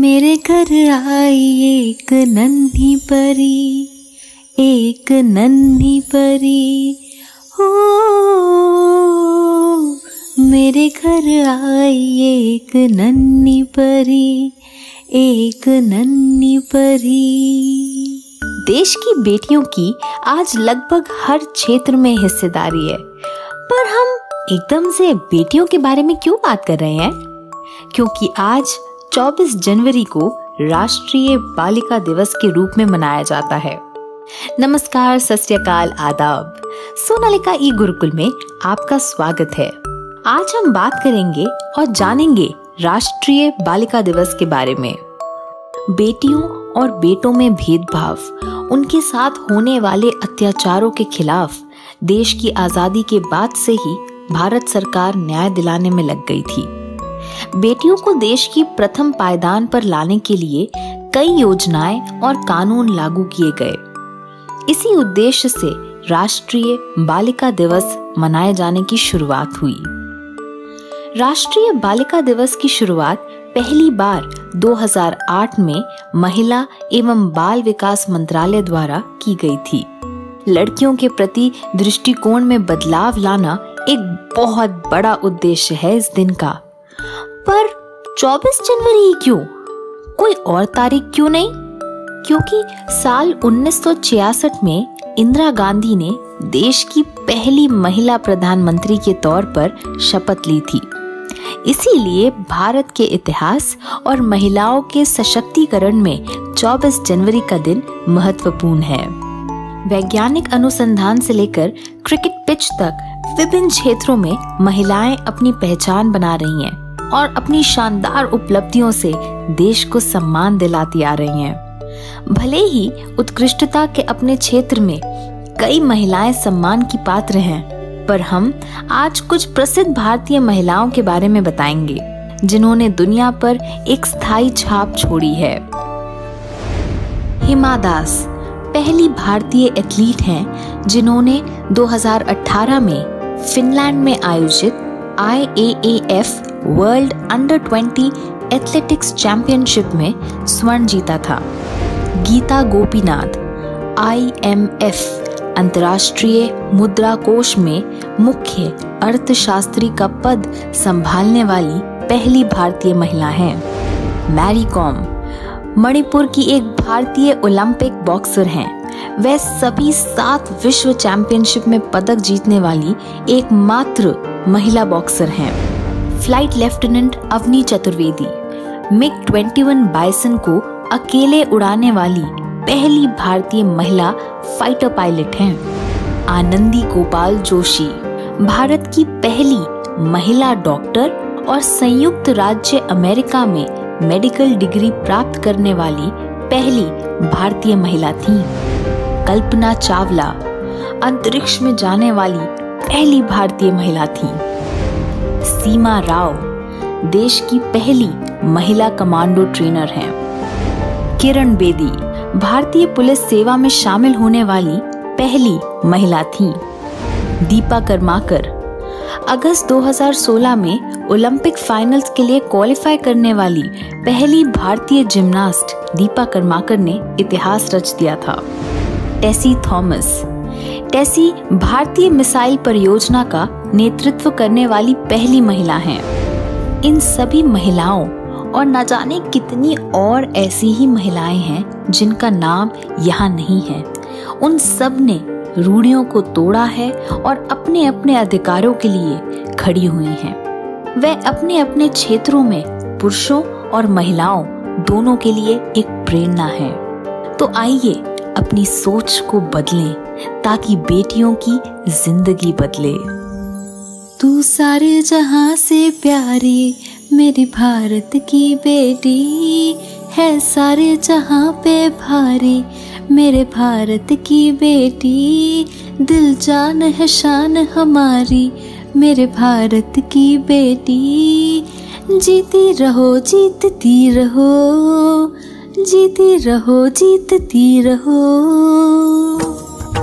मेरे घर आई एक नन्ही परी, एक नन्ही परी। हो मेरे घर आई एक नन्ही परी, एक नन्ही परी। देश की बेटियों की आज लगभग हर क्षेत्र में हिस्सेदारी है। पर हम एकदम से बेटियों के बारे में क्यों बात कर रहे हैं? क्योंकि आज 24 जनवरी को राष्ट्रीय बालिका दिवस के रूप में मनाया जाता है। नमस्कार सत्यकाल आदाब। सोनालिका ई गुरुकुल में आपका स्वागत है। आज हम बात करेंगे और जानेंगे राष्ट्रीय बालिका दिवस के बारे में। बेटियों और बेटों में भेदभाव, उनके साथ होने वाले अत्याचारों के खिलाफ देश की आज़ादी के बाद से ही भारत सरकार न्याय दिलाने में लग गई थी। बेटियों को देश की प्रथम पायदान पर लाने के लिए कई योजनाएँ और कानून लागू किए गए। इसी उद्देश्य से राष्ट्रीय बालिका दिवस मनाए जाने की शुरुआत हुई। राष्ट्रीय बालिका दिवस की शुरुआत पहली बार 2008 में महिला एवं बाल विकास मंत्रालय द्वारा की गई थी। लड़कियों के प्रति दृष्टिकोण में बदलाव लाना एक बहुत बड़ा उद्देश्य है इस दिन का। पर 24 जनवरी ही क्यों? कोई और तारीख क्यों नहीं? क्योंकि साल 1966 में इंदिरा गांधी ने देश की पहली महिला प्रधानमंत्री के तौर पर शपथ ली थी। इसीलिए भारत के इतिहास और महिलाओं के सशक्तिकरण में 24 जनवरी का दिन महत्वपूर्ण है। वैज्ञानिक अनुसंधान से लेकर क्रिकेट पिच तक विभिन्न क्षेत्रों में महिलाएँ अपनी पहचान बना रही हैं। और अपनी शानदार उपलब्धियों से देश को सम्मान दिलाती आ रही हैं। भले ही उत्कृष्टता के अपने क्षेत्र में कई महिलाएँ सम्मान की पात्र हैं, पर हम आज कुछ प्रसिद्ध भारतीय महिलाओं के बारे में बताएँगे, जिन्होंने दुनिया पर एक स्थायी छाप छोड़ी है। हिमा दास, पहली भारतीय एथलीट हैं, जिन्होंने 2018 में फिनलैंड में आयोजित आई वर्ल्ड अंडर 20 एथलेटिक्स चैंपियनशिप में स्वर्ण जीता था। गीता गोपीनाथ आई अंतर्राष्ट्रीय मुद्रा कोष में मुख्य अर्थशास्त्री का पद संभालने वाली पहली भारतीय महिला हैं। मैरी कॉम मणिपुर की एक भारतीय ओलंपिक बॉक्सर हैं। वह सभी सात विश्व चैंपियनशिप में पदक जीतने वाली एकमात्र महिला बॉक्सर हैं। Flight lieutenant Avani Chaturvedi MiG 21 bison को अकेले उड़ाने वाली पहली भारतीय महिला फाइटर पायलट हैं। आनंदी गोपाल जोशी, भारत की पहली महिला डॉक्टर और संयुक्त राज्य अमेरिका में मेडिकल डिग्री प्राप्त करने वाली पहली भारतीय महिला थी। कल्पना चावला, अंतरिक्ष में जाने वाली पहली भारतीय महिला थी। सीमा राव देश की पहली महिला कमांडो ट्रेनर हैं। किरण बेदी भारतीय पुलिस सेवा में शामिल होने वाली पहली महिला थी। दीपा कर्माकर अगस्त 2016 में ओलंपिक फाइनल्स के लिए क्वालिफाई करने वाली पहली भारतीय जिम्नास्ट दीपा कर्माकर ने इतिहास रच दिया था। टेसी थॉमस टेसी भारतीय मिसाइल परियोजना का नेतृत्व करने वाली पहली महिला हैं। इन सभी महिलाओं और न जाने कितनी और ऐसी ही महिलाएँ हैं जिनका नाम यहाँ नहीं है उन सबने रूढ़ियों को तोड़ा है और अपने अपने अधिकारों के लिए खड़ी हुई हैं। वह अपने अपने क्षेत्रों में पुरुषों और महिलाओं दोनों के लिए एक प्रेरणा है तो आइए अपनी सोच को बदलें ताकि बेटियों की ज़िंदगी बदले। तू सारे जहाँ से प्यारी, मेरी भारत की बेटी। है सारे जहाँ पे भारी, मेरे भारत की बेटी। दिल जान है शान हमारी, मेरे भारत की बेटी। जीती रहो, जीतती रहो, जीती रहो, जीतती रहो।